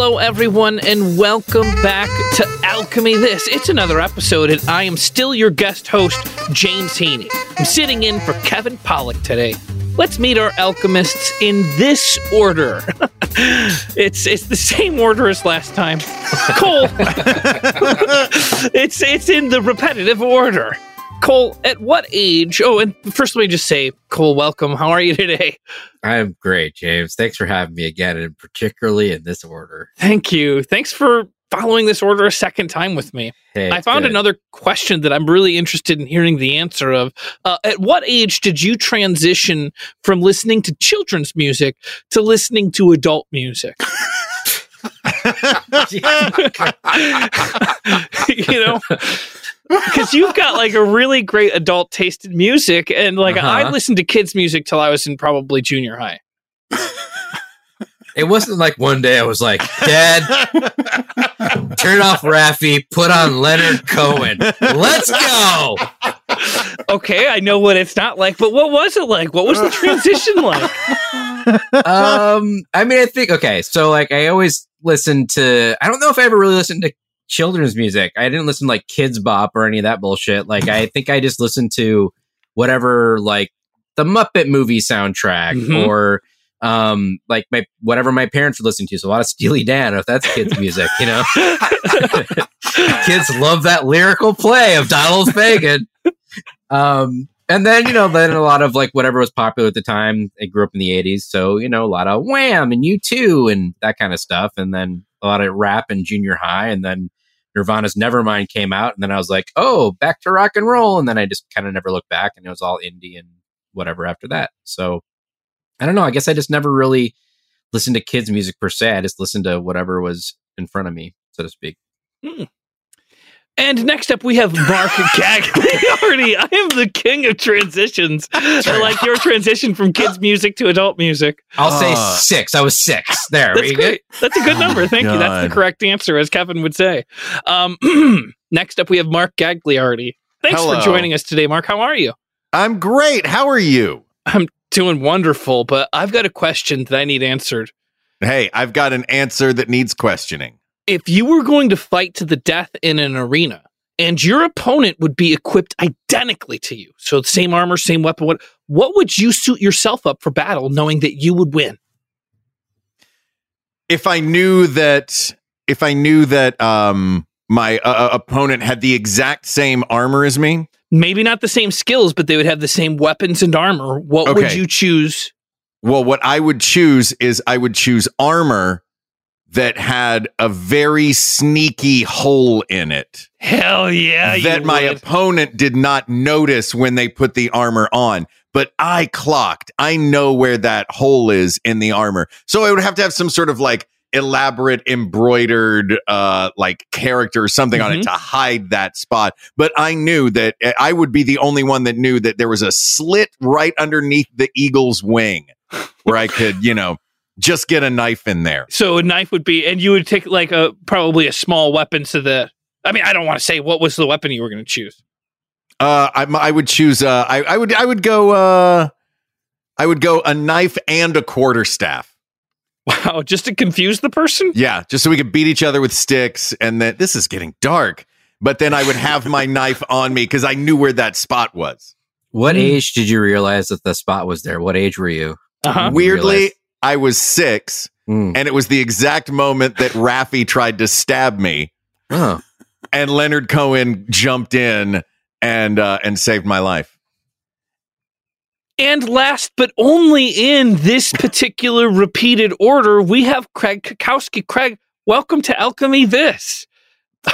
Hello, everyone, and welcome back to Alchemy This. It's another episode, and I am still your guest host, James Heaney. I'm sitting in for Kevin Pollak today. Let's meet our alchemists in this order. it's it's the same order as last time. Cole. it's it's in the repetitive order. Cole, at what age? Oh, and first let me just say, Cole, welcome. How are you today? I'm great, James. Thanks for having me again, and particularly in this order. Thank you. Thanks for following this order a second time with me. Hey, I found good. another question that I'm really interested in hearing the answer of. Uh, at what age did you transition from listening to children's music to listening to adult music? you know, because you've got like a really great adult taste in music, and like I Uh-huh. listened to kids' music till I was in probably junior high. It wasn't like one day I was like, Dad, turn off Raffi, put on Leonard Cohen. Let's go. Okay, I know what it's not like, but what was it like? What was the transition like? Um, I mean, I think okay. So like, I always listened to. I don't know if I ever really listened to children's music. I didn't listen to like Kidz Bop or any of that bullshit. Like, I think I just listened to whatever like the Muppet movie soundtrack Mhm. or um like my whatever my parents would listen to. So a lot of Steely Dan, if that's kids music, you know. Kids love that lyrical play of Donald Fagen. Um, and then you know, then a lot of like whatever was popular at the time. I grew up in the '80s, so you know, a lot of Wham and U2 and that kind of stuff. And then a lot of rap in junior high, and then Nirvana's Nevermind came out, and then I was like, oh, back to rock and roll, and then I just kind of never looked back, and it was all indie and whatever after that. So I don't know. I guess I just never really listened to kids' music per se. I just listened to whatever was in front of me, so to speak. Hmm. And next up, we have Mark Gagliardi. I am the king of transitions. I like your transition from kids' music to adult music. I'll say Uh. six. I was six. There. That's we great. That's a good number. my Thank you. That's the correct answer, as Kevin would say. Um, next up, we have Mark Gagliardi. Thanks Hello. for joining us today, Mark. How are you? I'm great. How are you? I'm doing wonderful, but I've got a question that I need answered. Hey, I've got an answer that needs questioning. If you were going to fight to the death in an arena and your opponent would be equipped identically to you, so same armor, same weapon, what, what would you suit yourself up for battle knowing that you would win? If I knew that, if I knew that um, my uh, uh, opponent had the exact same armor as me, Maybe not the same skills, but they would have the same weapons and armor. What would you choose? well, what I would choose is I would choose armor that had a very sneaky hole in it Hell yeah. that my would. opponent did not notice when they put the armor on. But I clocked. I know where that hole is in the armor. So I would have to have some sort of like elaborate embroidered uh like character or something on Mhm. it to hide that spot. But I knew that uh, I would be the only one that knew that there was a slit right underneath the eagle's wing where I could, you know, just get a knife in there. So a knife would be, and you would take like a probably a small weapon to the. I mean, I don't want to say what was the weapon you were going to choose. Uh, I, I would choose. Uh, I, I would. I would go. Uh, I would go a knife and a quarter staff. Wow, just to confuse the person. Yeah, just so we could beat each other with sticks. And that this is getting dark. But then I would have my knife on me because I knew where that spot was. What Mm. age did you realize that the spot was there? What age were you? Uh-huh. Weirdly, realize- I was six, Mm. and it was the exact moment that Raffi tried to stab me, Oh, and Leonard Cohen jumped in and uh, and saved my life. And last but only in this particular repeated order, we have Craig Cackowski. Craig, welcome to Alchemy This.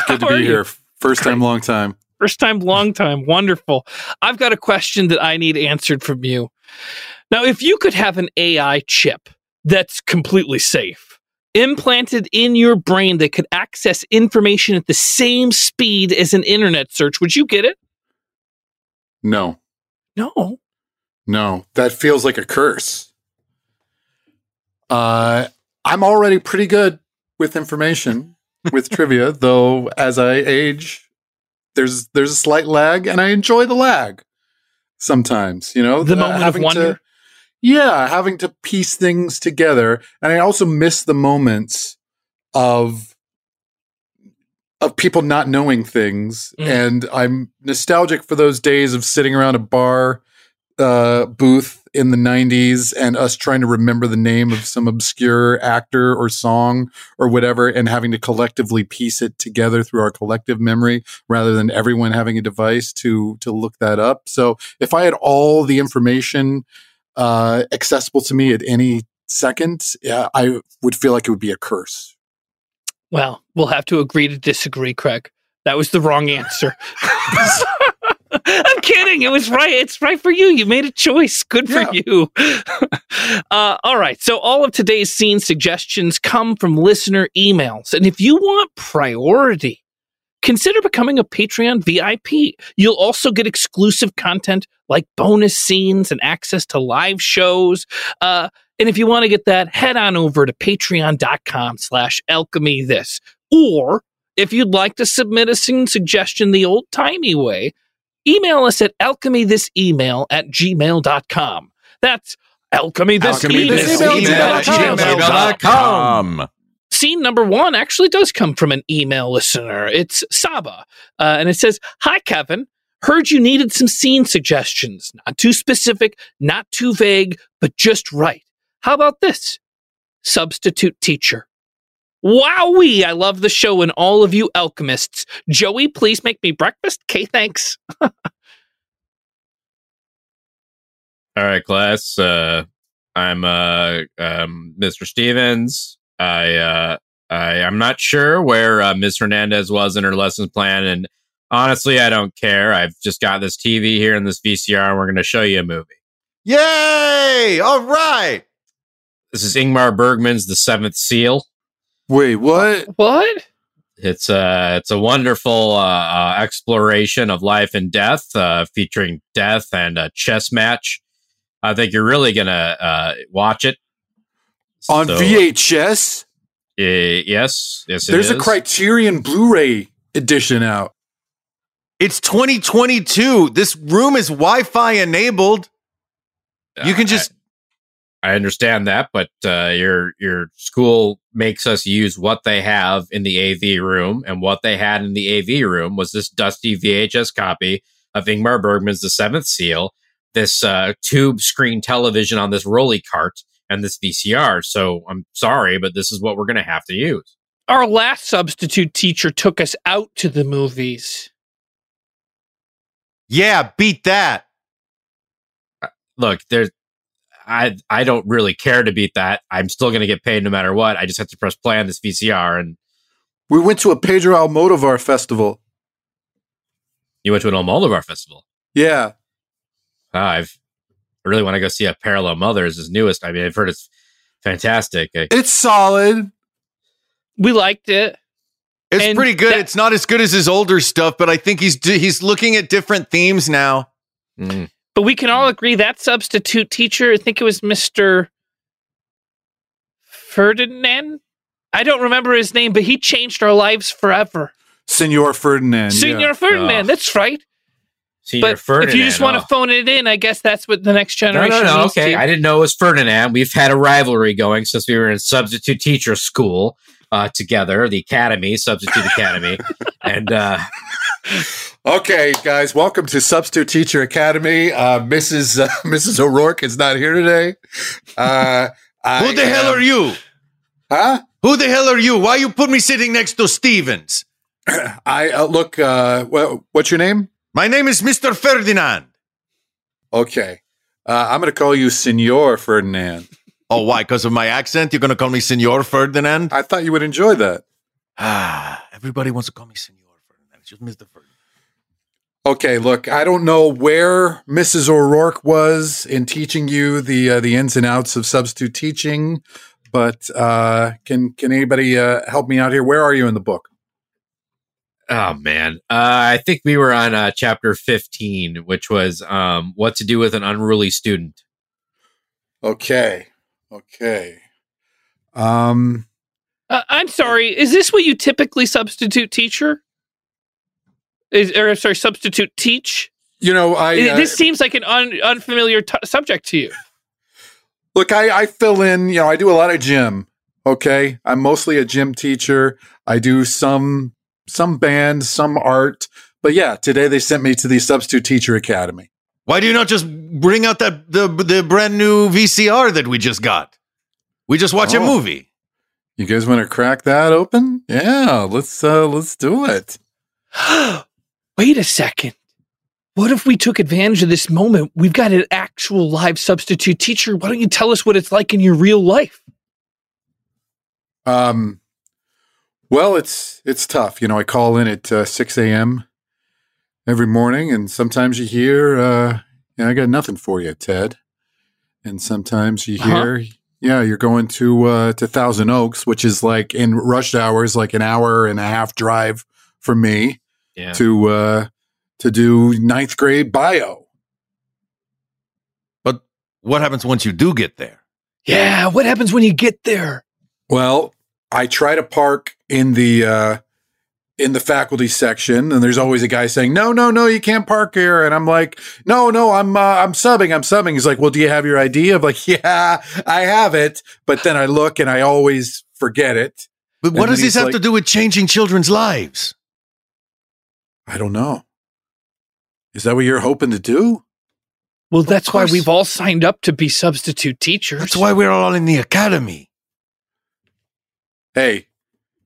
Good to How are be you? here. First time, long time. First time, long time. Wonderful. I've got a question that I need answered from you. Now, if you could have an AI chip that's completely safe, implanted in your brain that could access information at the same speed as an internet search, would you get it? No, No. no, that feels like a curse. Uh, I'm already pretty good with information, with trivia, though. As I age, there's there's a slight lag, and I enjoy the lag sometimes. You know, The moment of having to- wonder? Yeah, having to piece things together, and I also miss the moments of of people not knowing things, Mm. and I'm nostalgic for those days of sitting around a bar uh, booth in the 90s and us trying to remember the name of some obscure actor or song or whatever and having to collectively piece it together through our collective memory rather than everyone having a device to to look that up. So if i had all the information uh, accessible to me at any second yeah, i would feel like it would be a curse Well, we'll have to agree to disagree, Craig. That was the wrong answer. I'm kidding. It was right. It's right for you. You made a choice. Good for Yeah. you. uh, all right. So, all of today's scene suggestions come from listener emails. And if you want priority, consider becoming a Patreon VIP. You'll also get exclusive content like bonus scenes and access to live shows. Uh, and if you want to get that, head on over to patreon.com slash alchemy this. Or if you'd like to submit a scene suggestion the old timey way, email us at alchemythisemail at gmail.com. That's alchemy this Alchemy email. this email at at gmail.com. Um, Scene number one actually does come from an email listener. It's Saba. Uh, and it says, Hi, Kevin. Heard you needed some scene suggestions. Not too specific, not too vague, but just right. How about this? Substitute teacher. Wowee! I love the show and all of you alchemists. Joey, please make me breakfast. Okay, thanks. All right, class. Uh, I'm uh, um, Mr. Stevens. I uh, I, I'm not sure where uh, Ms. Hernandez was in her lessons plan, and honestly, I don't care. I've just got this TV here and this VCR, and we're going to show you a movie. Yay! All right. This is Ingmar Bergman's The Seventh Seal. Wait, what? What? It's a it's a wonderful uh, uh, exploration of life and death, uh, featuring death and a chess match. I think you're really gonna uh, watch it On So, VHS? uh, yes, yes. it There's a. Criterion Blu-ray edition out. It's 2022. This room is Wi-Fi enabled. You can just I understand that, but uh, your your school makes us use what they have in the AV room, and what they had in the AV room was this dusty VHS copy of Ingmar Bergman's The Seventh Seal, this uh, tube screen television on this rolly cart, and this VCR. So I'm sorry, but this is what we're going to have to use. Our last substitute teacher took us out to the movies. Yeah, beat that. Look, there's. I I don't really care to beat that. I'm still going to get paid no matter what. I just have to press play on this VCR, and We went to a Pedro Almodovar festival. you went to an Almodovar festival. Yeah. Ah, I've I really want to go see a Parallel Mothers, his newest. I mean, I've heard it's fantastic. It's solid. We liked it. It's And pretty good. that- it's not as good as his older stuff, but I think he's he's looking at different themes now. Mm. But we can all agree that substitute teacher, I think it was Mr. Ferdinand. I don't remember his name, but he changed our lives forever. Senor Ferdinand. Senor yeah. Ferdinand, Oh. that's right. Senior but Ferdinand. if you just want to oh. phone it in, I guess that's what the next generation no, no. needs Okay, to. I didn't know it was Ferdinand. We've had a rivalry going since we were in substitute teacher school uh, together, the academy, substitute academy, and uh, Okay, guys, welcome to Substitute Teacher Academy. Uh, Mrs. Uh, Mrs. O'Rourke is not here today. Uh, Who the hell am- are you? Huh? Who the hell are you? Why you put me sitting next to Stevens? I uh, look. Uh, well, what's your name? My name is Mr. Ferdinand. Okay, uh, I'm going to call you Senor Ferdinand. Oh, why? Because of my accent? You're going to call me Senor Ferdinand? I thought you would enjoy that. Ah, everybody wants to call me Senor Ferdinand. It's just Mr. Ferdinand. Okay, look, I don't know where Mrs. O'Rourke was in teaching you the uh, the ins and outs of substitute teaching, but uh, can can anybody uh, help me out here? Where are you in the book? Oh man, uh, I think we were on uh, chapter fifteen, which was um, what to do with an unruly student. Okay, okay. Um, Uh, I'm sorry. Is this what you typically substitute teacher? Is, or sorry, substitute teach? you know, I uh, this seems like an un, unfamiliar t- subject to you. look, I, I fill in. You know, I do a lot of gym. Okay, I'm mostly a gym teacher. I do some some band, some art, but yeah, today they sent me to the substitute teacher academy. Why do you not just bring out that the the brand new VCR that we just got? We just watch a Oh. movie. You guys want to crack that open? Yeah, let's uh let's do it. Wait a second. What if we took advantage of this moment? We've got an actual live substitute teacher. Why don't you tell us what it's like in your real life? Um, well, it's it's tough. You know, I call in at uh, six a.m. every morning, and sometimes you hear, uh, "Yeah, I got nothing for you, Ted," and sometimes you Uh-huh. hear, "Yeah, you're going to uh, to Thousand Oaks, which is like in rush hours, like an hour and a half drive for me Yeah. to uh, to do ninth grade bio." But what happens once you do get there? Yeah, what happens when you get there? Well, I try to park in the uh in the faculty section and there's always a guy saying, "No, no, no, you can't park here." And I'm like, "No, no, I'm uh, I'm subbing. I'm subbing." He's like, "Well, do you have your ID?" I'm like, "Yeah, I have it." But then I look and I always forget it. But what does this have like- to do with changing children's lives? I don't know. Is that what you're hoping to do? Well, that's why we've all signed up to be substitute teachers. That's why we're all in the academy. Hey,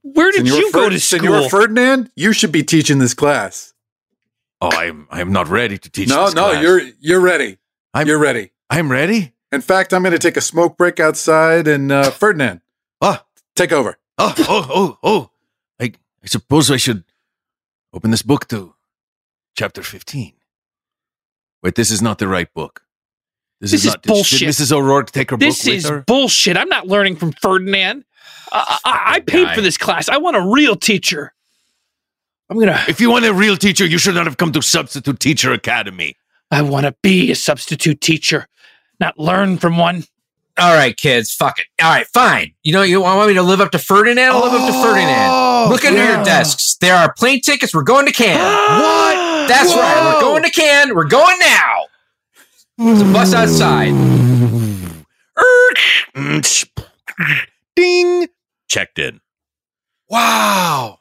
Where did Senor you go Fer- to school? Senor Ferdinand, you should be teaching this class. Oh, I'm I'm not ready to teach. no, this no, class. you're you're ready. I'm you're ready. I'm ready. In fact, I'm going to take a smoke break outside and uh, Ferdinand, Ah, take over. Oh, oh, oh, oh. I, I suppose I should open this book to chapter 15. Wait, this is not the right book. This is not, bullshit. Did Mrs. O'Rourke take her This book is with her? bullshit. I'm not learning from Ferdinand. I, I, I paid guy. for this class. I want a real teacher. I'm gonna. If you want a real teacher, you should not have come to Substitute Teacher Academy. I want to be a substitute teacher, not learn from one. All right, kids, fuck it. All right, fine. You know, you want me to live up to Ferdinand? I'll live up to oh, Ferdinand. Look under yeah. your desks. There are plane tickets. We're going to Cannes. what? That's right. We're going to Cannes. We're going now. There's a bus outside. Ding. Checked in. Wow.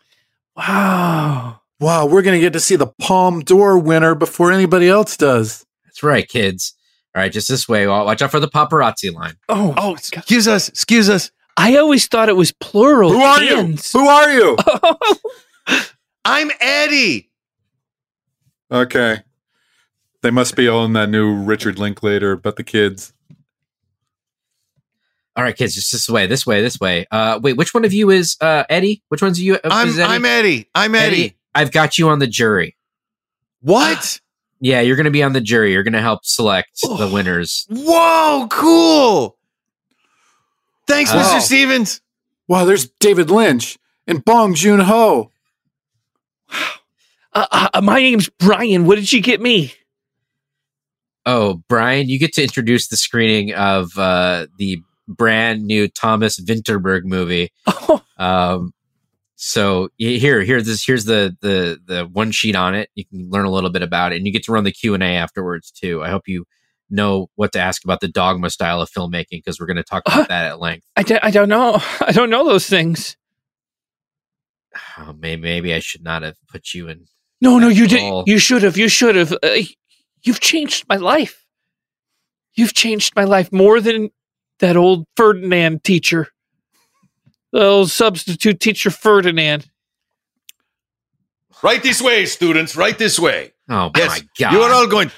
Wow. Wow, we're going to get to see the Palme d'Or winner before anybody else does. That's right, kids. All right, just this way. Wa- Watch out for the paparazzi line. Oh, Oh, excuse us. Excuse us. I always thought it was plural. Who are you? Who are you? I'm Eddie. okay. They must be on that new Richard Linklater, but the kids. All right, kids, just this way, this way, this way. Uh, wait, which one of you is uh, Eddie? Which one's you? uh, I'm is Eddie? I'm Eddie. I'm Eddie. I've got you on the jury. What? Yeah, you're going to be on the jury. You're going to help select the winners. Whoa, cool. Thanks, Oh. Mr. Stevens. Wow, there's David Lynch and Bong Joon Ho. Uh, uh, my name's Brian. What did you get me? Oh, Brian, you get to introduce the screening of uh, the brand new Thomas Vinterberg movie. Oh, Um, so here, here, this here's the the the one sheet on it. You can learn a little bit about it, and you get to run the Q and A afterwards too. I hope you know what to ask about the dogma style of filmmaking because we're going to talk about that at length. I, d- I don't know. I don't know those things. Oh, maybe, maybe I should not have put you in. No, no, you did. You should have. You should have. Uh, you've changed my life. You've changed my life more than that old Ferdinand teacher, the old substitute teacher Ferdinand. Right this way, students. Right this way. Oh Yes, my god! you are all going.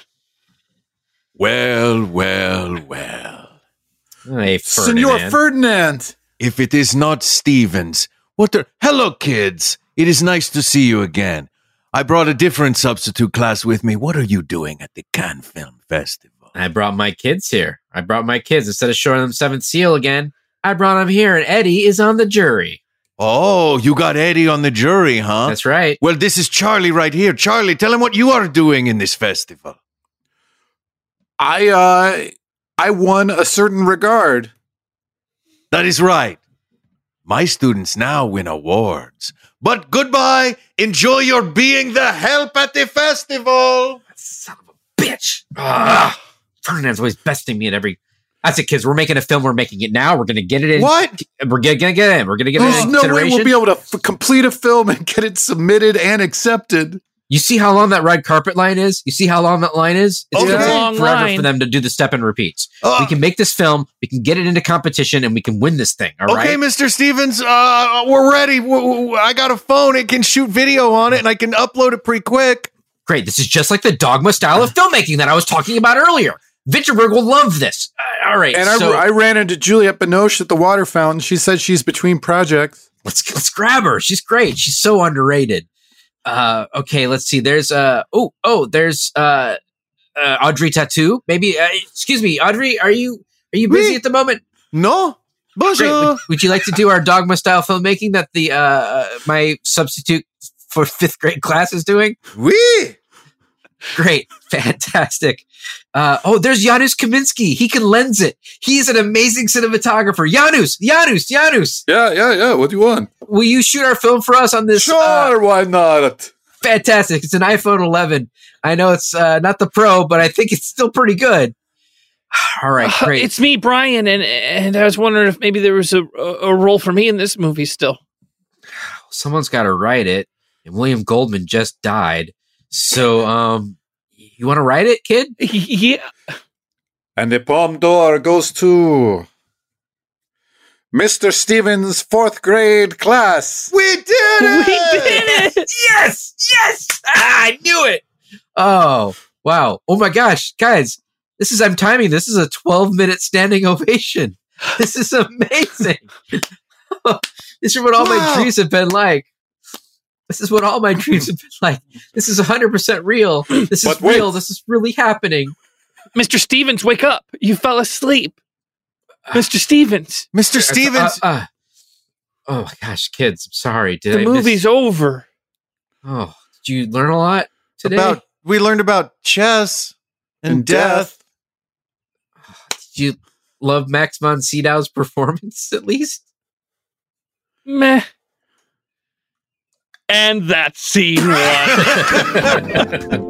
Well, well, well. Hey, Senor Ferdinand. Ferdinand. If it is not Stevens, what the? Hello, kids. It is nice to see you again. I brought a different substitute class with me. What are you doing at the Cannes Film Festival? I brought my kids here. I brought my kids instead of showing them Seventh Seal again. I brought them here, and Eddie is on the jury. Oh, you got Eddie on the jury, huh? That's right. Well, this is Charlie right here. Charlie, tell him what you are doing in this festival. I uh I won a certain regard. That is right. My students now win awards. But goodbye. Enjoy your being the help at the festival. Son of a bitch. Ah, Ferdinand's always besting me at every. That's it, kids. We're making a film. We're making it now. We're gonna get it in. What? We're gonna get it in. We're gonna get There's it in no way we'll be able to f- complete a film and get it submitted and accepted. you see how long that red carpet line is? You see how long that line is? It's Oh, gonna a take long forever line. for them to do the step and repeats. Uh, we can make this film. We can get it into competition, and we can win this thing. All right. okay, Mr. Stevens, uh, we're ready. W- w- I got a phone. It can shoot video on it, and I can upload it pretty quick. Great. This is just like the dogma style of filmmaking that I was talking about earlier. Vinterberg will love this. Uh, all right. And so I, I ran into Juliette Binoche at the water fountain. She said she's between projects. let's let's grab her. She's great. She's so underrated. Uh, okay, let's see. There's uh oh oh there's uh, uh Audrey Tautou. Maybe uh, excuse me, Audrey. Are you are you busy Oui. at the moment? No? Bonjour. Would, would you like to do our dogma style filmmaking that the uh my substitute for fifth grade class is doing? Oui. Great, fantastic. Uh, oh, there's Janusz Kaminski. He can lens it. He's an amazing cinematographer. Janusz, Janusz, Janusz. Yeah, yeah, yeah. What do you want? Will you shoot our film for us on this? Sure, uh, why not? fantastic. It's an iPhone 11. I know it's uh, not the Pro, but I think it's still pretty good. All right, Uh, great. it's me, Brian, and and I was wondering if maybe there was a a role for me in this movie still. Someone's got to write it, and William Goldman just died. So, um, you want to write it, kid? yeah. And the Palme d'Or goes to Mr. Stevens' fourth grade class. We did it! We did it. Yes, yes. Ah, I knew it. Oh, wow. Oh my gosh, guys, this is I'm timing. This is a 12 minute standing ovation. This is amazing. this is what all Wow. my dreams have been like. This is what all my dreams have been like. This is 100% real. This is real. This is really happening. Mr. Stevens, wake up. You fell asleep. Mr. Stevens, Mr. Stevens. Uh, uh, oh my gosh, kids, I'm sorry. Did the I movie's miss- over. Oh, did you learn a lot today? about we learned about chess and, And death. death. Did you love Max von Sydow's performance at least? Meh. And that scene one.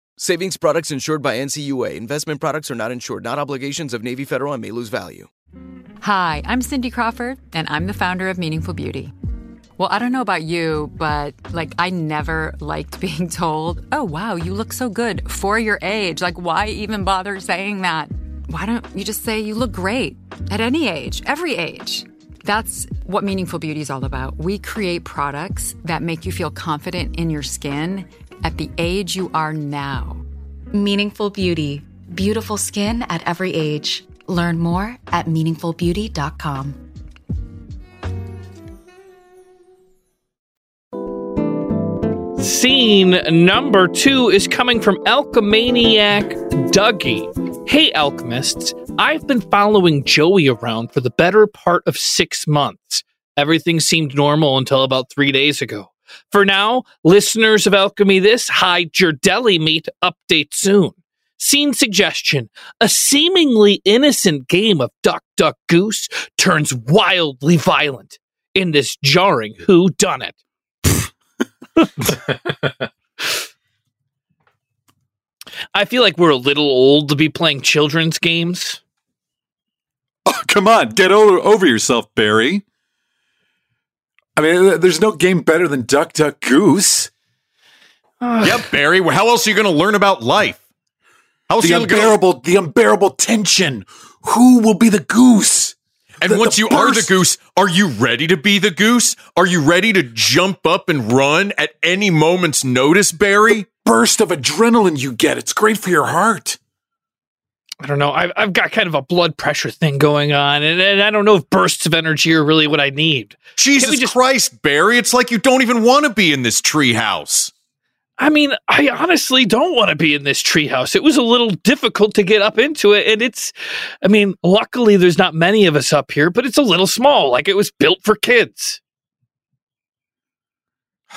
Savings products insured by NCUA. Investment products are not insured, not obligations of Navy Federal and may lose value. Hi, I'm Cindy Crawford, and I'm the founder of Meaningful Beauty. Well, I don't know about you, but like, I never liked being told, oh, wow, you look so good for your age. Like, why even bother saying that? Why don't you just say you look great at any age, every age? That's what Meaningful Beauty is all about. We create products that make you feel confident in your skin at the age you are now. Meaningful Beauty. Beautiful skin at every age. Learn more at meaningfulbeauty.com. Scene number two is coming from Alchemaniac Dougie. Hey, alchemists, I've been following Joey around for the better part of six months. Everything seemed normal until about three days ago. For now, listeners of Alchemy This, hide your deli meat update soon. Scene suggestion A seemingly innocent game of duck, duck, goose turns wildly violent in this jarring who done it. I feel like we're a little old to be playing children's games. Oh, come on, get over, over yourself, Barry. I mean, uh, there's no game better than Duck Duck Goose. yep, Barry. How else are you going to learn about life? How else the are you gonna- unbearable, the unbearable tension. Who will be the goose? And The- once the you are the goose, are you ready to be the goose? Are you ready to jump up and run at any moment's notice, Barry? burst of adrenaline you get. It's great for your heart. I don't know. I've, I've got kind of a blood pressure thing going on, and, and I don't know if bursts of energy are really what I need. Jesus just- Christ, Barry! It's like you don't even want to be in this treehouse. I mean, I honestly don't want to be in this treehouse. It was a little difficult to get up into it, and it's, I mean, luckily there's not many of us up here, but it's a little small. Like it was built for kids.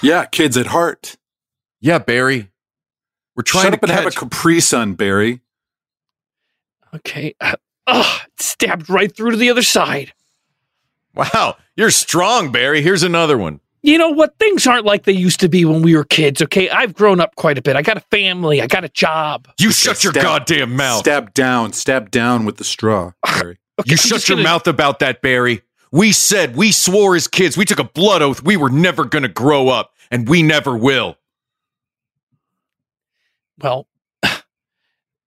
Yeah, kids at heart. Yeah, Barry. We're trying Shut to up and have a catch- Capri Sun, Barry. Okay. Uh, ugh, it stabbed right through to the other side. Wow, you're strong, Barry. Here's another one. You know what? Things aren't like they used to be when we were kids, okay? I've grown up quite a bit. I got a family, I got a job. You shut your Stab- goddamn mouth. Stab down, stab down with the straw, Barry. Okay, you I'm shut your gonna- mouth about that, Barry. We said, we swore as kids, we took a blood oath we were never going to grow up, and we never will. Well,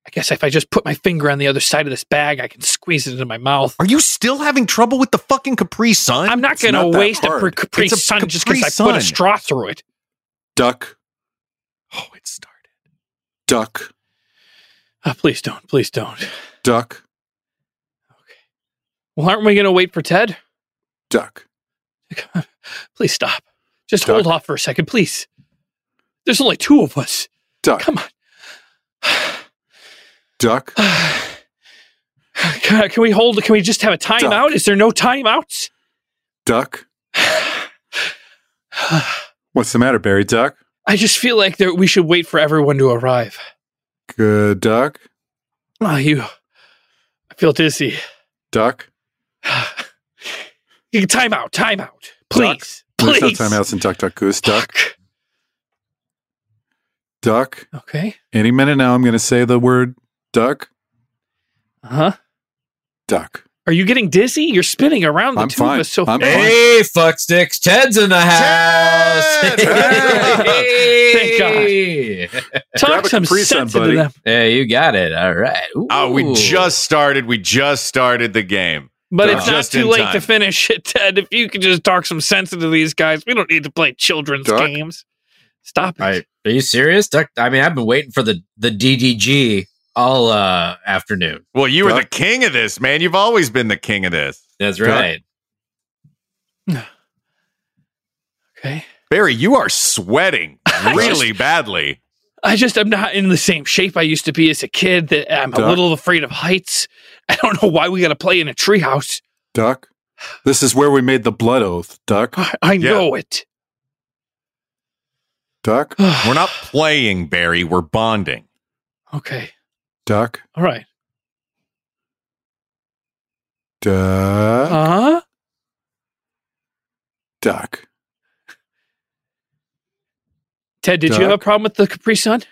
I guess if I just put my finger on the other side of this bag, I can squeeze it into my mouth. Are you still having trouble with the fucking Capri Sun? I'm not going to waste a hard. Capri It's a Sun just because I put a straw through it. Duck, Oh, it started. duck, Oh, please don't. Please don't. duck, Okay. Well, aren't we going to wait for Ted? duck. Please stop. Just Duck. hold off for a second, please. There's only two of us. Duck, Come on. Duck, Can, can we hold? Can we just have a timeout? Is there no timeouts? duck. What's the matter, Barry? Duck, I just feel like there, we should wait for everyone to arrive. good duck, Oh, you. I feel dizzy. duck. You time out, time out. Please. There's Please. no timeouts in Duck, Duck, Goose. Duck, Fuck. duck. Okay. Any minute now, I'm going to say the word duck, Uh huh. duck. Are you getting dizzy? You're spinning around the I'm two fine. of us so I'm fast. Hey, fuck sticks. Ted's in the house. Thank Hey. Grab Talk a some sense into buddy. them. Yeah, you got it. All right. Oh, we just started. We just started the game. But Duck. it's not Just too late time. to finish it, Ted. If you could just talk some sense into these guys, we don't need to play children's Duck. games. Stop it. All right. Are you serious? Duck? I mean, I've been waiting for the the DDG all uh afternoon. Well, you were the king of this, man. You've always been the king of this. That's right. Okay. Barry, you are sweating really badly. I just I'm not in the same shape I used to be as a kid. That I'm a little afraid of heights. I don't know why we got to play in a treehouse. Duck. This is where we made the blood oath. Duck, I, I Yeah. know it. duck, We're not playing, Barry. We're bonding. okay. Duck, All right. duck, Uh-huh. duck. Ted, did you have a problem with the Capri Sun?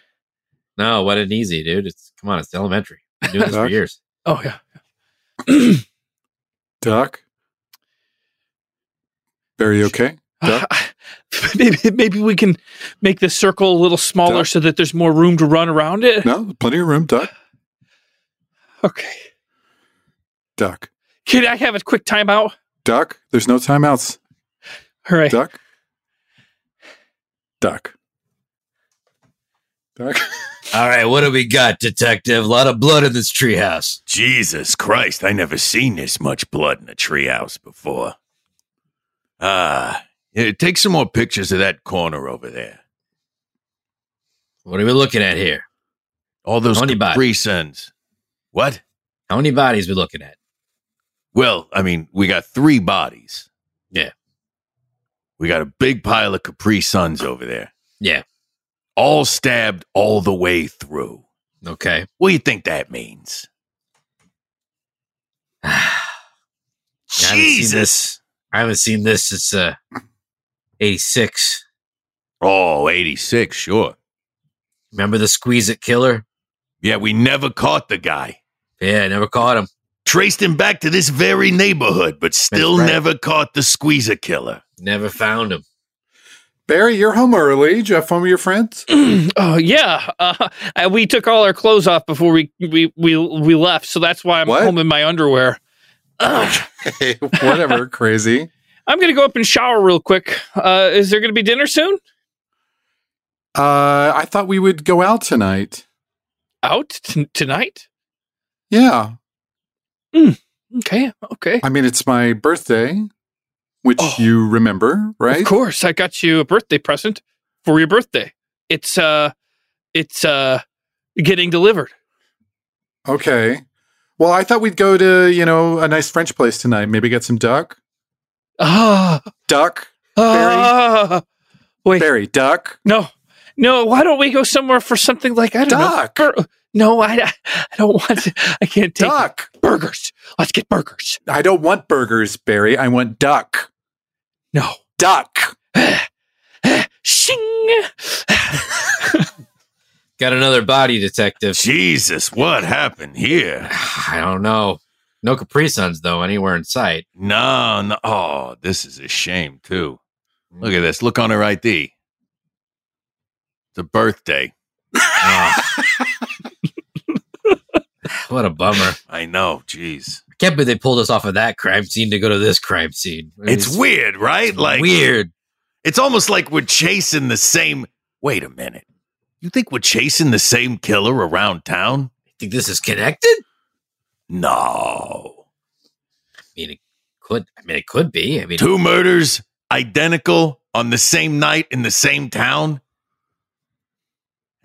No, what an easy, dude. It's come on, it's elementary. Been doing this for years. Oh yeah. Duck. Very okay. Duck. maybe maybe we can make the circle a little smaller Duck. so that there's more room to run around it. No, plenty of room. Duck. Okay. Duck. Can I have a quick timeout? Duck. There's no timeouts. All right. Duck. Duck. Duck. All right, what do we got, detective? A lot of blood in this treehouse. Jesus Christ, I never seen this much blood in a treehouse before. Ah, yeah, take some more pictures of that corner over there. What are we looking at here? All those How many bodies? Capri Suns. What? How many bodies we looking at? Well, I mean, we got three bodies. Yeah. We got a big pile of Capri Suns over there. Yeah. All stabbed all the way through. Okay. What do you think that means? I haven't seen Jesus. this- I haven't seen this since uh, 86. Oh, 86, sure. Remember the Squeeze It Killer? Yeah, we never caught the guy. Yeah, I never caught him. Traced him back to this very neighborhood, but still right. never caught the squeezer killer. Never found him. Barry, you're home early. Did you have fun with your friends? oh yeah, uh, we took all our clothes off before we we we, we left, so that's why I'm What? home in my underwear. Okay, whatever, crazy. I'm gonna go up and shower real quick. Uh, is there gonna be dinner soon? Uh, I thought we would go out tonight. Out t- tonight? Yeah. Okay, okay. I mean, it's my birthday, which Oh. you remember, right? Of course, I got you a birthday present for your birthday. It's uh, it's uh, getting delivered. Okay. Well, I thought we'd go to, you know, a nice French place tonight. Maybe get some duck. Ah, Duck? ah. Wait, Barry, duck? no, no. Why don't we go somewhere for something like I don't Duck. know? Bur- no, I, I don't want. To, I can't take Duck. burgers. Let's get burgers. I don't want burgers, Barry. I want duck. No. Duck. Shing. Got another body detective. Jesus, what happened here? I don't know. No Capri Suns, though, anywhere in sight. No, no. Oh, this is a shame, too. Look at this. Look on her ID. It's a birthday. Ah. what a bummer. I know. Jeez. I can't believe they pulled us off of that crime scene to go to this crime scene. It's weird, right? Like weird. It's almost like we're chasing the same. Wait a minute. You think we're chasing the same killer around town? Think this is connected? No. I mean, it could. I mean, it could be. I mean, Two murders identical on the same night in the same town?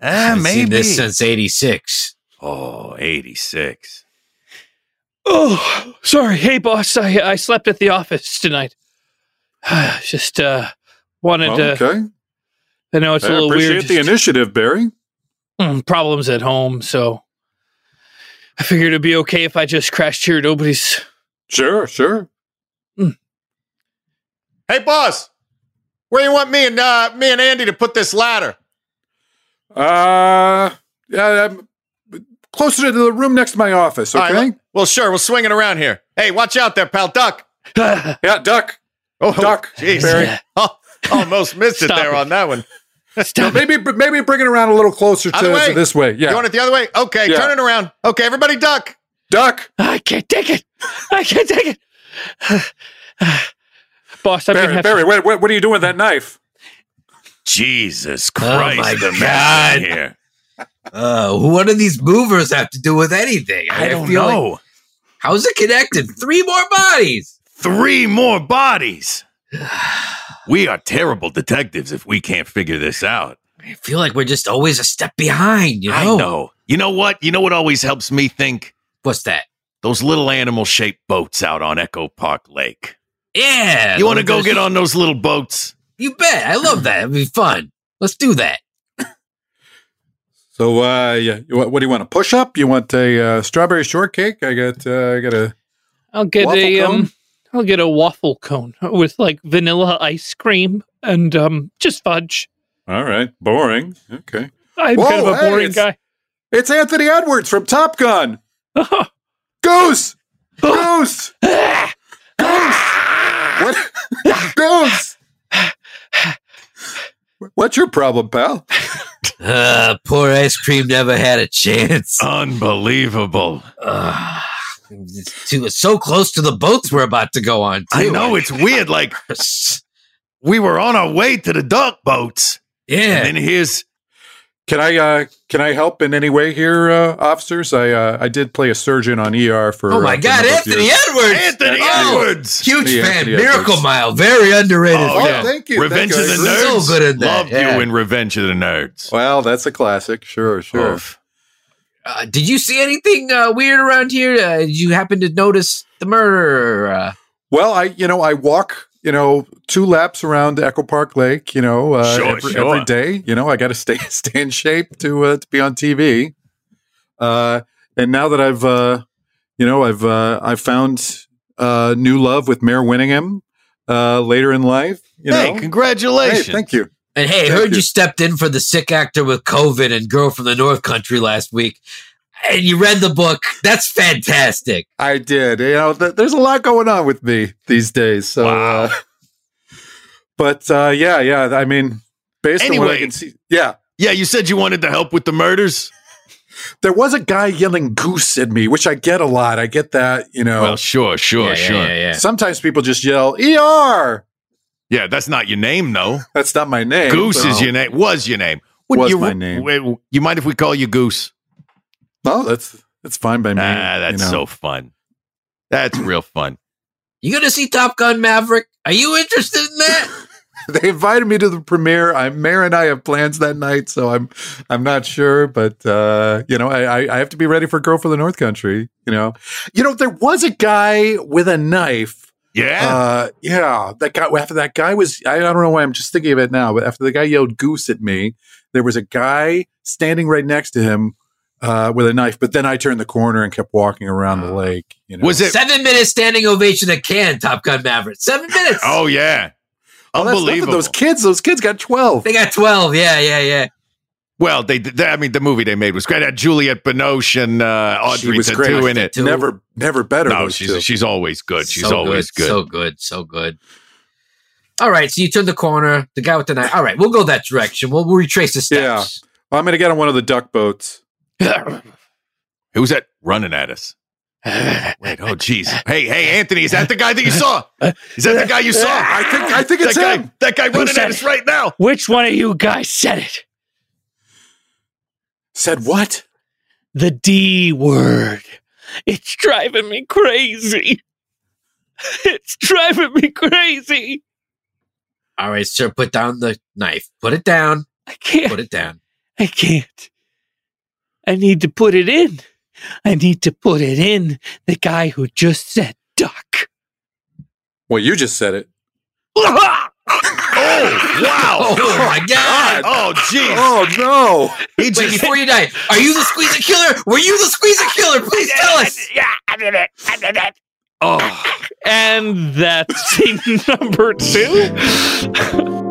Ah, haven't maybe. seen this since '86. Oh, 86. Oh, sorry. Hey, boss. I I slept at the office tonight. Just uh wanted Well, to. okay. I know it's a I little appreciate weird. the just- initiative, Barry. mm, problems at home, so I figured it'd be okay if I just crashed here. Nobody's. Sure, sure. Hey, boss. Where you want me and uh, me and Andy to put this ladder? Uh, yeah, I'm closer to the room next to my office, okay? right, well, sure. We'll swing it around here. Hey, watch out there, pal. Duck. yeah, duck. Oh, Duck, jeez. Barry. Oh, almost missed it there it. on that one. Stop. Maybe maybe bring it around a little closer to, way. to this way. Yeah. You want it the other way? Okay, Yeah. turn it around. Okay, everybody duck. duck. I can't take it. I can't take it. boss, I'm gonna Barry, have Barry, to. what, what, what are you doing with that knife? Jesus oh, Christ, Oh my the God. Here. Uh, what do these movers have to do with anything? I don't feel like- know. how's it connected? Three more bodies. Three more bodies. we are terrible detectives if we can't figure this out. I feel like we're just always a step behind. You know? I know. You know what? You know what always helps me think? What's that? Those little animal shaped boats out on Echo Park Lake. Yeah. You want to go get on those little boats? You bet. I love that. It'd be fun. Let's do that. So, uh, yeah, want- what do you want? A push up? You want a uh, strawberry shortcake? I got, uh, I got a. I'll get a cone? um. I'll get a waffle cone with like vanilla ice cream and um just fudge. All right, boring. Okay. I'm Whoa, kind of a hey, boring it's- guy. It's Anthony Edwards from Top Gun. Goose, Goose, Goose. What? Goose. What's your problem, pal? Uh, poor ice cream never had a chance. Unbelievable. Uh, it's too, so close to the boats we're about to go on. Too. I know it's weird. Like we were on our way to the duck boats. Yeah. And then here's Can I uh, can I help in any way here, uh, officers? I uh, I did play a surgeon on ER for. Oh my uh, God, Anthony years. Edwards! Anthony Oh, Edwards. Huge Yeah, fan. Anthony Miracle Edwards. Mile, very underrated. Oh, Oh, yeah. thank you. Revenge thank of you. the I Nerds. So good at that, Loved yeah. you in Revenge of the Nerds. Well, that's a classic. Sure, sure. Oof. Uh, did you see anything uh, weird around here? Uh, did you happen to notice the murder? Uh, Well, I you know I walk you know, two laps around Echo Park Lake. You know, uh, Sure, every, sure. every day. You know, I got to stay stay in shape to uh, to be on TV. Uh, and now that I've, uh, you know, I've uh, I've found uh, new love with Mare Winningham uh, later in life. You Hey, know, congratulations. Hey, thank you. And hey, I Thank heard you. you. stepped in for the sick actor with COVID and girl from the North Country last week. And you read the book. That's fantastic. I did. You know, th- there's a lot going on with me these days. So, uh, but uh, yeah, yeah. I mean, based on what I can see, yeah. Yeah, you said you wanted to help with the murders. There was a guy yelling goose at me, which I get a lot. I get that, you know. Well, sure, sure, Yeah, sure. yeah, yeah. Sometimes people just yell ER. Yeah, that's not your name, though. That's not my name. Goose is your name. Was your name? Was you, my name. You mind if we call you Goose? No, that's that's fine by me. Ah, that's you know. so fun. That's real fun. You gonna see Top Gun Maverick? Are you interested in that? they invited me to the premiere. I'm Mare and I have plans that night, so I'm I'm not sure, but uh, you know, I, I I have to be ready for Girl for the North Country. You know, you know, there was a guy with a knife. Yeah. Uh, yeah, that guy. After that guy was, I, I don't know why I'm just thinking of it now, but after the guy yelled "goose" at me, there was a guy standing right next to him uh, with a knife. But then I turned the corner and kept walking around the lake. You know, Was it? Seven minutes standing ovation at Cannes, Top Gun Maverick. Seven minutes. Oh yeah. Oh, that's nothing. Unbelievable. Those kids, those kids got twelve. They got 12. Yeah, yeah, yeah. well, they, they. I mean, the movie they made was great. It had Juliette Binoche and uh, Audrey was Tautou great. in it. Too. Never, never better. No, she's two. she's always good. She's So always good. So good. So good. All right. So you turn the corner. The guy with the knife. All right. We'll go that direction. We'll, we'll retrace the steps. Yeah, I'm going to get on one of the duck boats. Who's that running at us? Wait, oh jeez. Hey, hey, Anthony, is that the guy that you saw? Is that the guy you saw? I think, I think it's that him. guy, that guy running at us it? right now. Which one of you guys said it? Said what? The D word. It's driving me crazy. It's driving me crazy. All right, sir. Put down the knife. Put it down. I can't. Put it down. I can't. I need to put it in. I need to put it in. The guy who just said duck. Well, you just said it. Oh, wow. Oh, oh, my God. Oh, jeez. Oh no! He Wait, just, before you die, are you the squeezer killer? Were you the squeezer killer? Please tell us. Yeah, I did it. I did it. oh. And that's scene number two.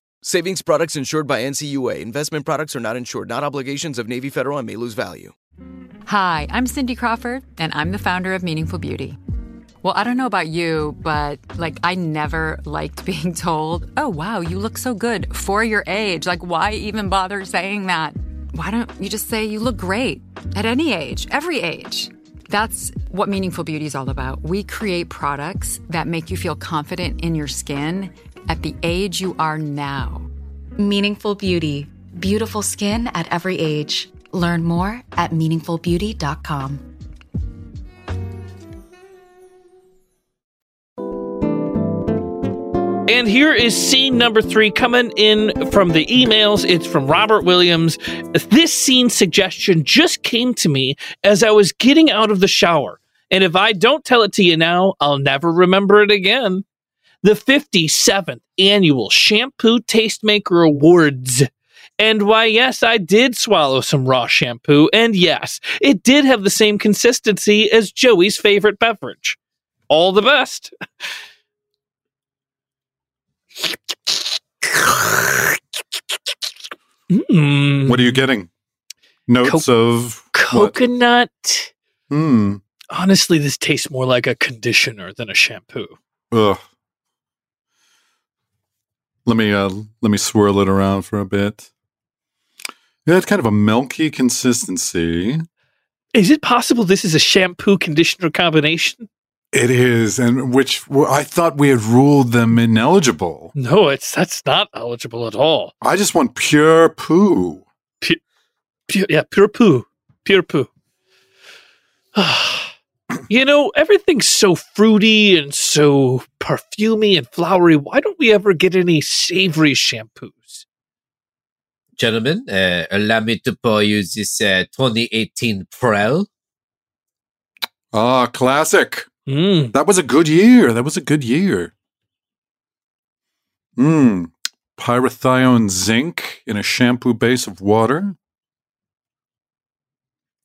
Savings products insured by NCUA. Investment products are not insured, not obligations of Navy Federal and may lose value. Hi, I'm Cindy Crawford, and I'm the founder of Meaningful Beauty. Well, I don't know about you, but like, I never liked being told, oh, wow, you look so good for your age. Like, why even bother saying that? Why don't you just say you look great at any age, every age? That's what Meaningful Beauty is all about. We create products that make you feel confident in your skin at the age you are now. Meaningful Beauty. Beautiful skin at every age. Learn more at meaningfulbeauty.com. And here is scene number three coming in from the emails. It's from Robert Williams. This scene suggestion just came to me as I was getting out of the shower. And if I don't tell it to you now, I'll never remember it again. The 57th annual Shampoo Tastemaker Awards. And why, yes, I did swallow some raw shampoo. And yes, it did have the same consistency as Joey's favorite beverage. All the best. Mm. What are you getting? Notes of? Coconut. Hmm. Honestly, this tastes more like a conditioner than a shampoo. Ugh. Let me uh let me swirl it around for a bit. Yeah, it's kind of a milky consistency. Is it possible this is a shampoo conditioner combination? It is, and which I thought we had ruled them ineligible. No, it's that's not eligible at all. I just want pure poo. Pure, yeah, pure poo, pure poo. you know, everything's so fruity and so perfumey and flowery. Why don't we ever get any savory shampoos? Gentlemen, uh, allow me to pour you this uh, 2018 Prell. Ah, classic. Mm. That was a good year. That was a good year. Hmm. Pyrithione zinc in a shampoo base of water.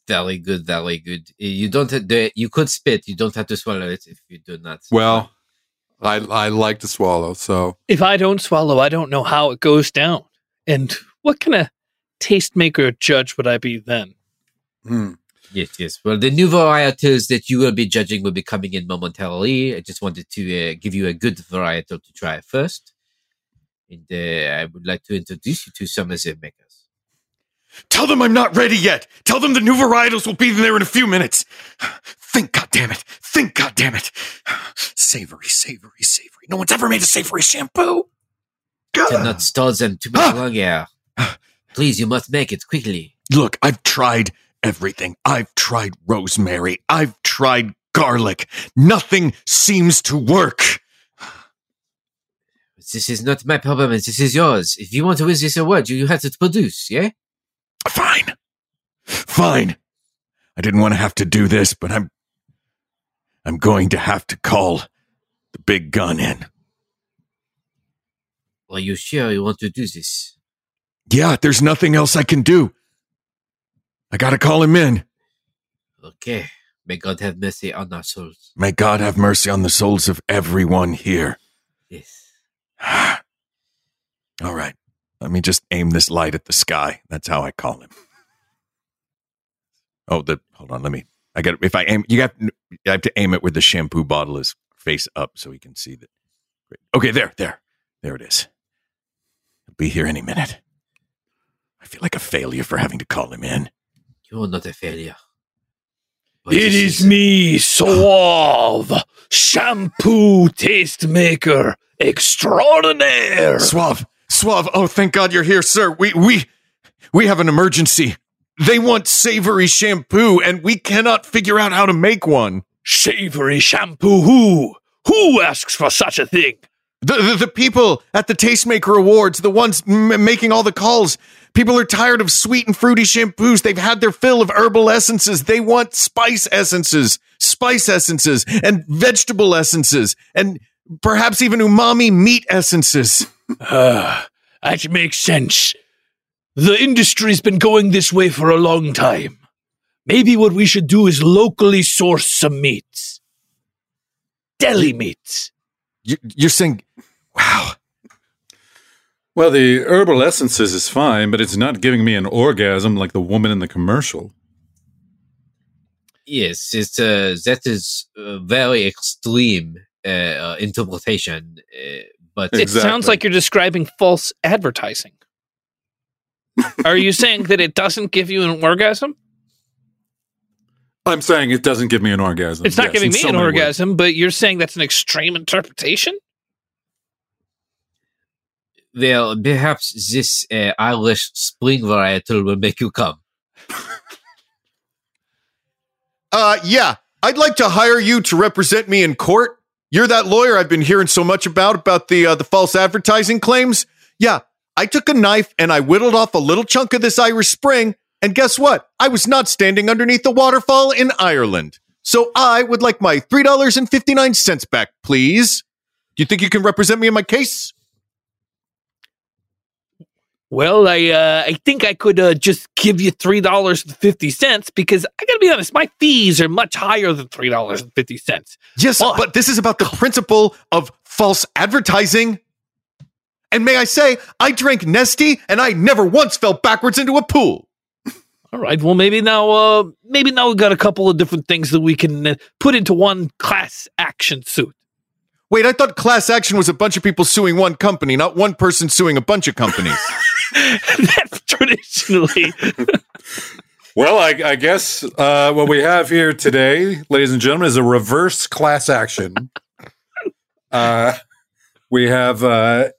Very good, very good. You don't have the, you could spit. You don't have to swallow it if you do not. Well, I I like to swallow, so If I don't swallow, I don't know how it goes down. And what kind of tastemaker judge would I be then? hmm. Yes, yes. Well, the new varietals that you will be judging will be coming in momentarily. I just wanted to uh, give you a good varietal to try first. And uh, I would like to introduce you to some of the makers. Tell them I'm not ready yet. Tell them the new varietals will be there in a few minutes. Think, goddammit. Think, goddammit. Savory, savory, savory. No one's ever made a savory shampoo. Do not stall them too much longer. Please, you must make it quickly. Look, I've tried everything. I've tried rosemary. I've tried garlic. Nothing seems to work. This is not my problem, and this is yours. If you want to win this award, you have to produce, yeah? Fine. Fine. I didn't want to have to do this, but I'm I'm going to have to call the big gun in. Are you sure you want to do this? Yeah, there's nothing else I can do. I gotta call him in. Okay. May God have mercy on our souls. May God have mercy on the souls of everyone here. Yes. All right. Let me just aim this light at the sky. That's how I call him. Oh, the hold on. Let me. I got. If I aim, you got. I have to aim it where the shampoo bottle is face up, so he can see that. Great. Okay, there, there, there it is. He'll be here any minute. I feel like a failure for having to call him in. You are not a failure. It is me, Suave, shampoo tastemaker extraordinaire. Suave, Suave. Oh, thank God you're here, sir. We we we have an emergency. They want savory shampoo, and we cannot figure out how to make one. Savory shampoo? Who? Who asks for such a thing? The, the, the people at the Tastemaker Awards, the ones m- making all the calls. People are tired of sweet and fruity shampoos. They've had their fill of herbal essences. They want spice essences, spice essences, and vegetable essences, and perhaps even umami meat essences. Uh, that makes sense. The industry's been going this way for a long time. Maybe what we should do is locally source some meats. Deli meats. You, you're saying, wow. Well, the herbal essences is fine, but it's not giving me an orgasm like the woman in the commercial. Yes, it's uh, that is a very extreme uh, uh, interpretation, uh, but It sounds like you're describing false advertising. Are you saying that it doesn't give you an orgasm? I'm saying it doesn't give me an orgasm. It's not Yes, giving me so an many ways. orgasm, but you're saying that's an extreme interpretation? well, perhaps this uh, Irish spring varietal will make you come. Uh, yeah, I'd like to hire you to represent me in court. You're that lawyer I've been hearing so much about about the uh, the false advertising claims. Yeah, I took a knife and I whittled off a little chunk of this Irish Spring, and guess what? I was not standing underneath the waterfall in Ireland. So I would like my three dollars and fifty nine cents back, please. Do you think you can represent me in my case? Well, I uh, I think I could uh, just give you three dollars and fifty cents because I gotta be honest, my fees are much higher than three dollars and fifty cents. Yes, but this is about the principle of false advertising. And may I say, I drank Nestea and I never once fell backwards into a pool. All right. Well, maybe now, uh, maybe now we've got a couple of different things that we can uh, put into one class action suit. Wait, I thought class action was a bunch of people suing one company, not one person suing a bunch of companies. That's traditionally. Well, I, I guess uh, what we have here today, ladies and gentlemen, is a reverse class action. Uh, we have uh,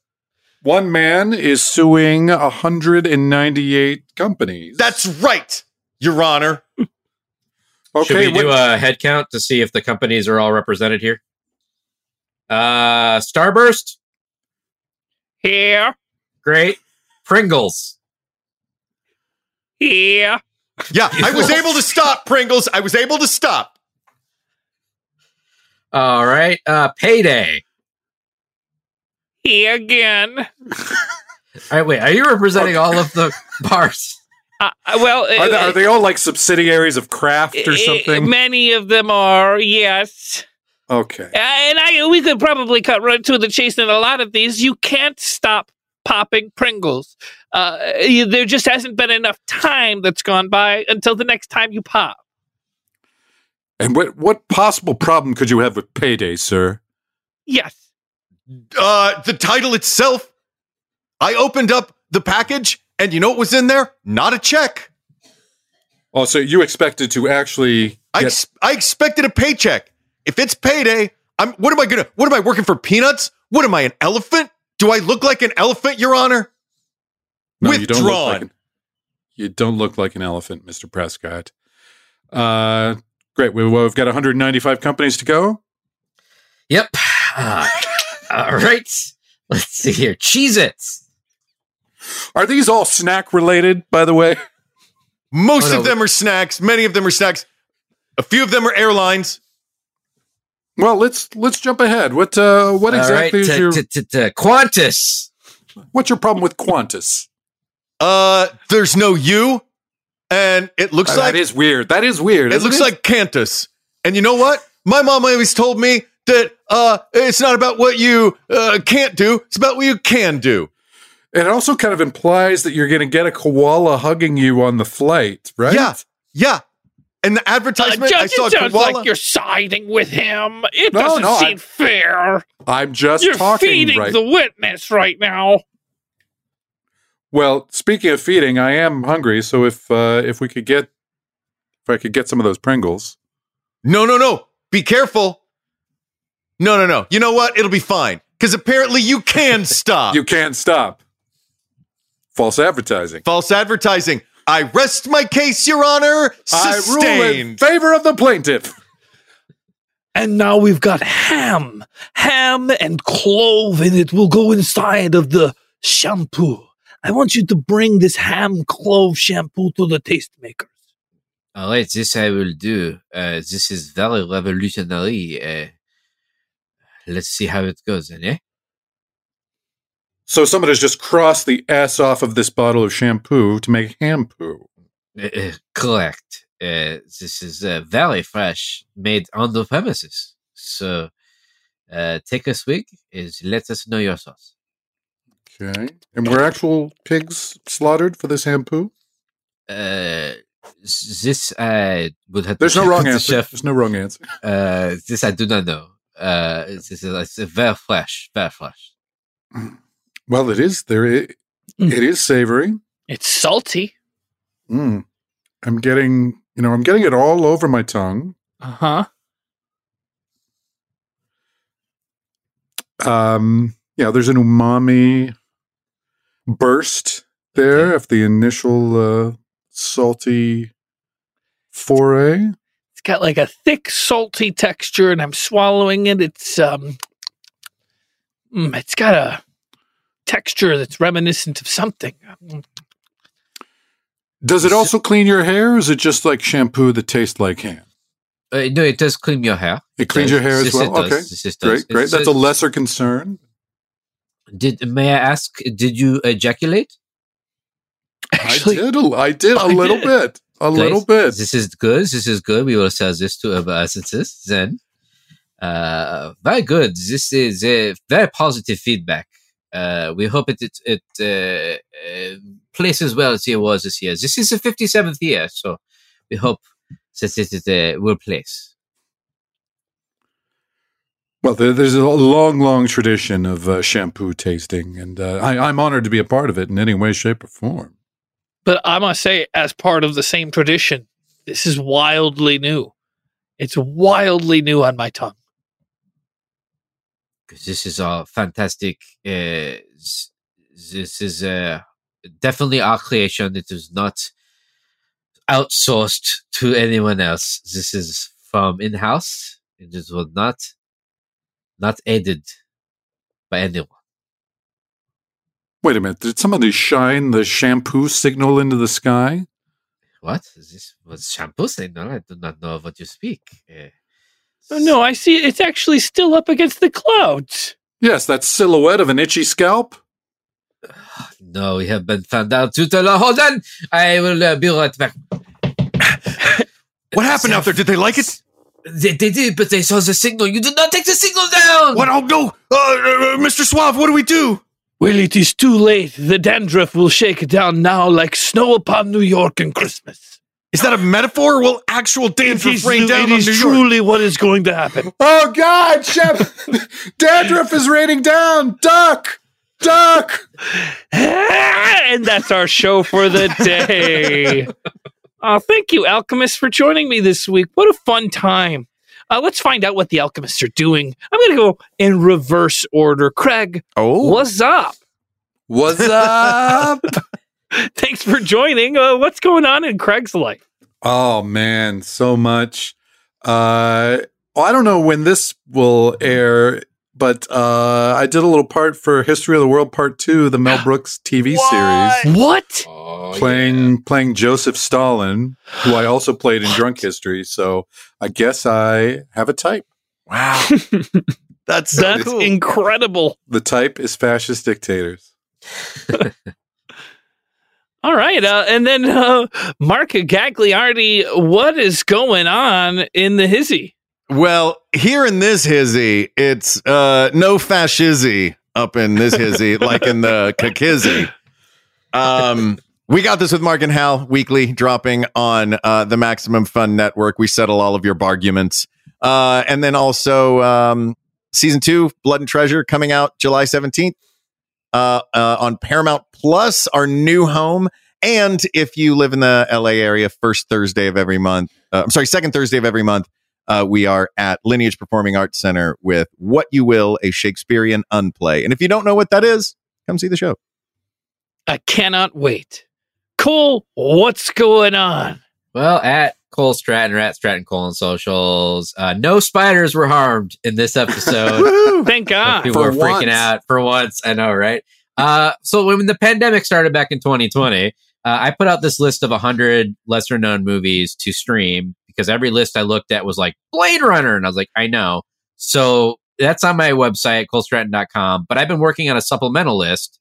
one man is suing 198 companies. That's right, Your Honor. Should we what- do a head count to see if the companies are all represented here? Uh, Starburst, Here, great. Pringles, Yeah. Yeah, I was able to stop, Pringles. I was able to stop. all right. Uh, Payday. Here again. All right, wait. Are you representing all of the bars? Uh, uh, well, are, they, uh, are they all like subsidiaries of Kraft or uh, something? Many of them are, yes. Okay. Uh, and I, we could probably cut right to the chase in a lot of these. You can't stop popping Pringles. Uh, there just hasn't been enough time that's gone by until the next time you pop. And what what possible problem could you have with payday, sir? Yes. Uh, the title itself. I opened up the package, and you know what was in there? Not a check. Oh, so you expected to actually I, ex- I expected a paycheck. If it's payday, I'm. What am I gonna? What am I working for? Peanuts? What am I? An elephant? Do I look like an elephant, Your Honor? No, you don't Withdrawn. like an, you don't look like an elephant, Mr. Prescott. Uh, great. We, well, we've got 195 companies to go. Yep. Uh, all right. Let's see here. Cheez Its. Are these all snack related, by the way? Most Oh, no. of them are snacks. Many of them are snacks. A few of them are airlines. Well, let's let's jump ahead. What uh, what All right, exactly is t- your t- t- t- Qantas. what's your problem with Qantas? Uh, there's no U, and it looks Uh, like that is weird. That is weird. it isn't looks like Cantus. And you know what? My mom always told me that uh, it's not about what you uh, can't do; it's about what you can do. And it also kind of implies that you're going to get a koala hugging you on the flight, right? Yeah, yeah. And the Uh, advertisement, Judge, I saw it sounds koala. like you're siding with him. It No, doesn't no, seem I- fair. I'm just You're talking feeding right. the witness right now. well, speaking of feeding, I am hungry, so if uh, if we could get if I could get some of those Pringles. No, no, no. Be careful. No, no, no. You know what? It'll be fine. Because apparently you can stop. You can't stop. False advertising. False advertising. I rest my case, Your Honor. I rule in favor of the plaintiff. And now we've got ham, ham and clove, and it will go inside of the shampoo. I want you to bring this ham clove shampoo to the tastemakers. All right, this I will do. Uh, this is very revolutionary. Uh, let's see how it goes, then, eh? So someone has just crossed the S off of this bottle of shampoo to make shampoo. Uh, uh, correct. Uh, this is uh, very fresh, made on the premises. So, uh, take a swig. Is let us know your sauce. Okay. And were actual pigs slaughtered for this shampoo? Uh, this I would have. to There's no wrong the answer. Chef. There's no wrong answer. Uh, this I do not know. Uh, this is it's very fresh, very fresh. Well, it is there. It, it is savory. It's salty. Mm. I'm getting, you know, I'm getting it all over my tongue. Uh huh. Um, yeah, there's an umami burst there of the initial uh, salty foray. It's got like a thick, salty texture, and I'm swallowing it. It's um, mm, it's got a texture that's reminiscent of something. Does it also clean your hair, or is it just like shampoo that tastes like ham? Uh, no, it does clean your hair. It cleans does. your hair as well. does. Okay, does. great, great. It's- That's a lesser concern. Did may I ask? Did you ejaculate? Actually, I did. A, I did a I little did. bit. A Great. little bit. This is good. This is good. We will sell this to other essences then. Uh, very good. This is uh, very positive feedback. Uh, we hope it it, it uh, uh, places well as it was this year. This is the fifty seventh year, so we hope that it, it uh, will place. Well, there's a long, long tradition of uh, shampoo tasting, and uh, I, I'm honored to be a part of it in any way, shape, or form. But I must say, as part of the same tradition, this is wildly new. It's wildly new on my tongue. Because this is a fantastic. Uh, this is a definitely our creation. It is not outsourced to anyone else. This is from in house. It is was not not aided by anyone. Wait a minute. Did somebody shine the shampoo signal into the sky? What is this? Was shampoo signal? I do not know what you speak. Uh, Oh, no, I see it's actually still up against the clouds. Yes, that silhouette of an itchy scalp. no, we have been found out. To tell. Hold on, I will uh, be right back. What happened out there? Did they like it? They, they did, but they saw the signal. You did not take the signal down. What? Oh no, uh, uh, Mr. Suave. What do we do? Well, it is too late. The dandruff will shake down now like snow upon New York in Christmas. Is that a metaphor? Or will actual It dandruff is, rain down it on is New York? truly what is going to happen. Oh God, Chef! Dandruff is raining down. Duck, duck. and that's our show for the day. Oh, thank you, Alchemist, for joining me this week. What a fun time. Uh, let's find out what the Alchemists are doing. I'm going to go in reverse order. Craig, Oh, what's up? What's up? Thanks for joining. Uh, what's going on in Craig's life? Oh man, so much. Uh, well, I don't know when this will air, but uh, I did a little part for History of the World Part Two, the Mel Brooks TV series, What? Oh, playing playing Joseph Stalin, who I also played in Drunk History. So I guess I have a type. wow. That's That's cool. incredible. The type is fascist dictators. All right. Uh, and then uh, Mark Gagliardi, what is going on in the hizzy? Well, here in this hizzy, it's uh no fascizzy up in this hizzy, like in the kakizzy. Um, we got this with Mark and Hal weekly, dropping on uh, the Maximum Fun Network. We settle all of your arguments, uh, and then also um, season two, Blood and Treasure, coming out July seventeenth uh, uh, on Paramount Plus, our new home. And if you live in the LA area, first Thursday of every month, uh, I'm sorry, second Thursday of every month, uh, we are at Lineage Performing Arts Center with What You Will, a Shakespearean unplay. And if you don't know what that is, come see the show. I cannot wait. Cole, what's going on? Well, at Cole Stratton or at Stratton Cole on socials. Uh, no spiders were harmed in this episode. Thank God. People For were freaking out for once. I know, right? Uh, so when the pandemic started back in 2020, uh, I put out this list of 100 lesser known movies to stream because every list I looked at was like Blade Runner. And I was like, I know. So that's on my website, colestratton.com. But I've been working on a supplemental list,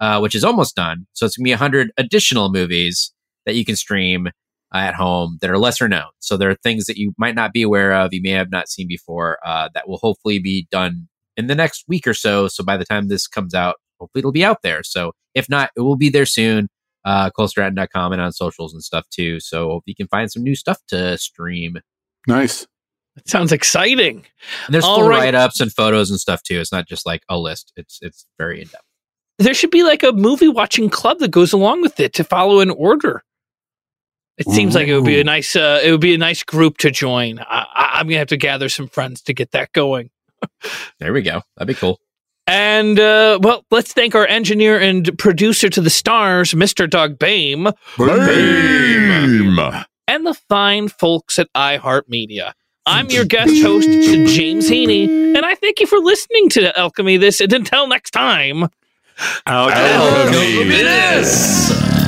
uh, which is almost done. So it's going to be 100 additional movies that you can stream at home that are lesser known. So there are things that you might not be aware of, you may have not seen before, uh, that will hopefully be done in the next week or so. So by the time this comes out, hopefully it'll be out there. So if not, it will be there soon. Uh, ColeStratton.com and on socials and stuff too. So you can find some new stuff to stream. Nice. That sounds exciting. And there's All full right. write ups and photos and stuff too. It's not just like a list. It's it's very in depth. There should be like a movie watching club that goes along with it to follow in order. It seems like it would be a nice uh, it would be a nice group to join. I, I, I'm gonna have to gather some friends to get that going. There we go. That'd be cool. And uh, well, let's thank our engineer and producer to the stars, Mr. Doug Bame, Bame. and the fine folks at iHeartMedia. I'm your guest host, James Heaney, and I thank you for listening to Alchemy This. And until next time, Alchemy This.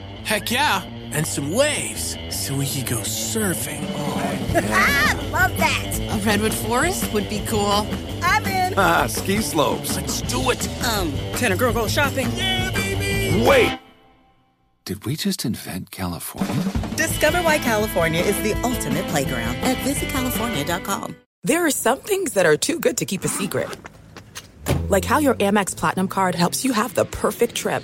Heck yeah, and some waves so we could go surfing. Oh, Ah, love that. A redwood forest would be cool. I'm in. Ah, ski slopes. Let's do it. Um, can a girl go shopping? Yeah, baby. Wait! Did we just invent California? Discover why California is the ultimate playground at visitcalifornia.com. There are some things that are too good to keep a secret. Like how your Amex Platinum card helps you have the perfect trip.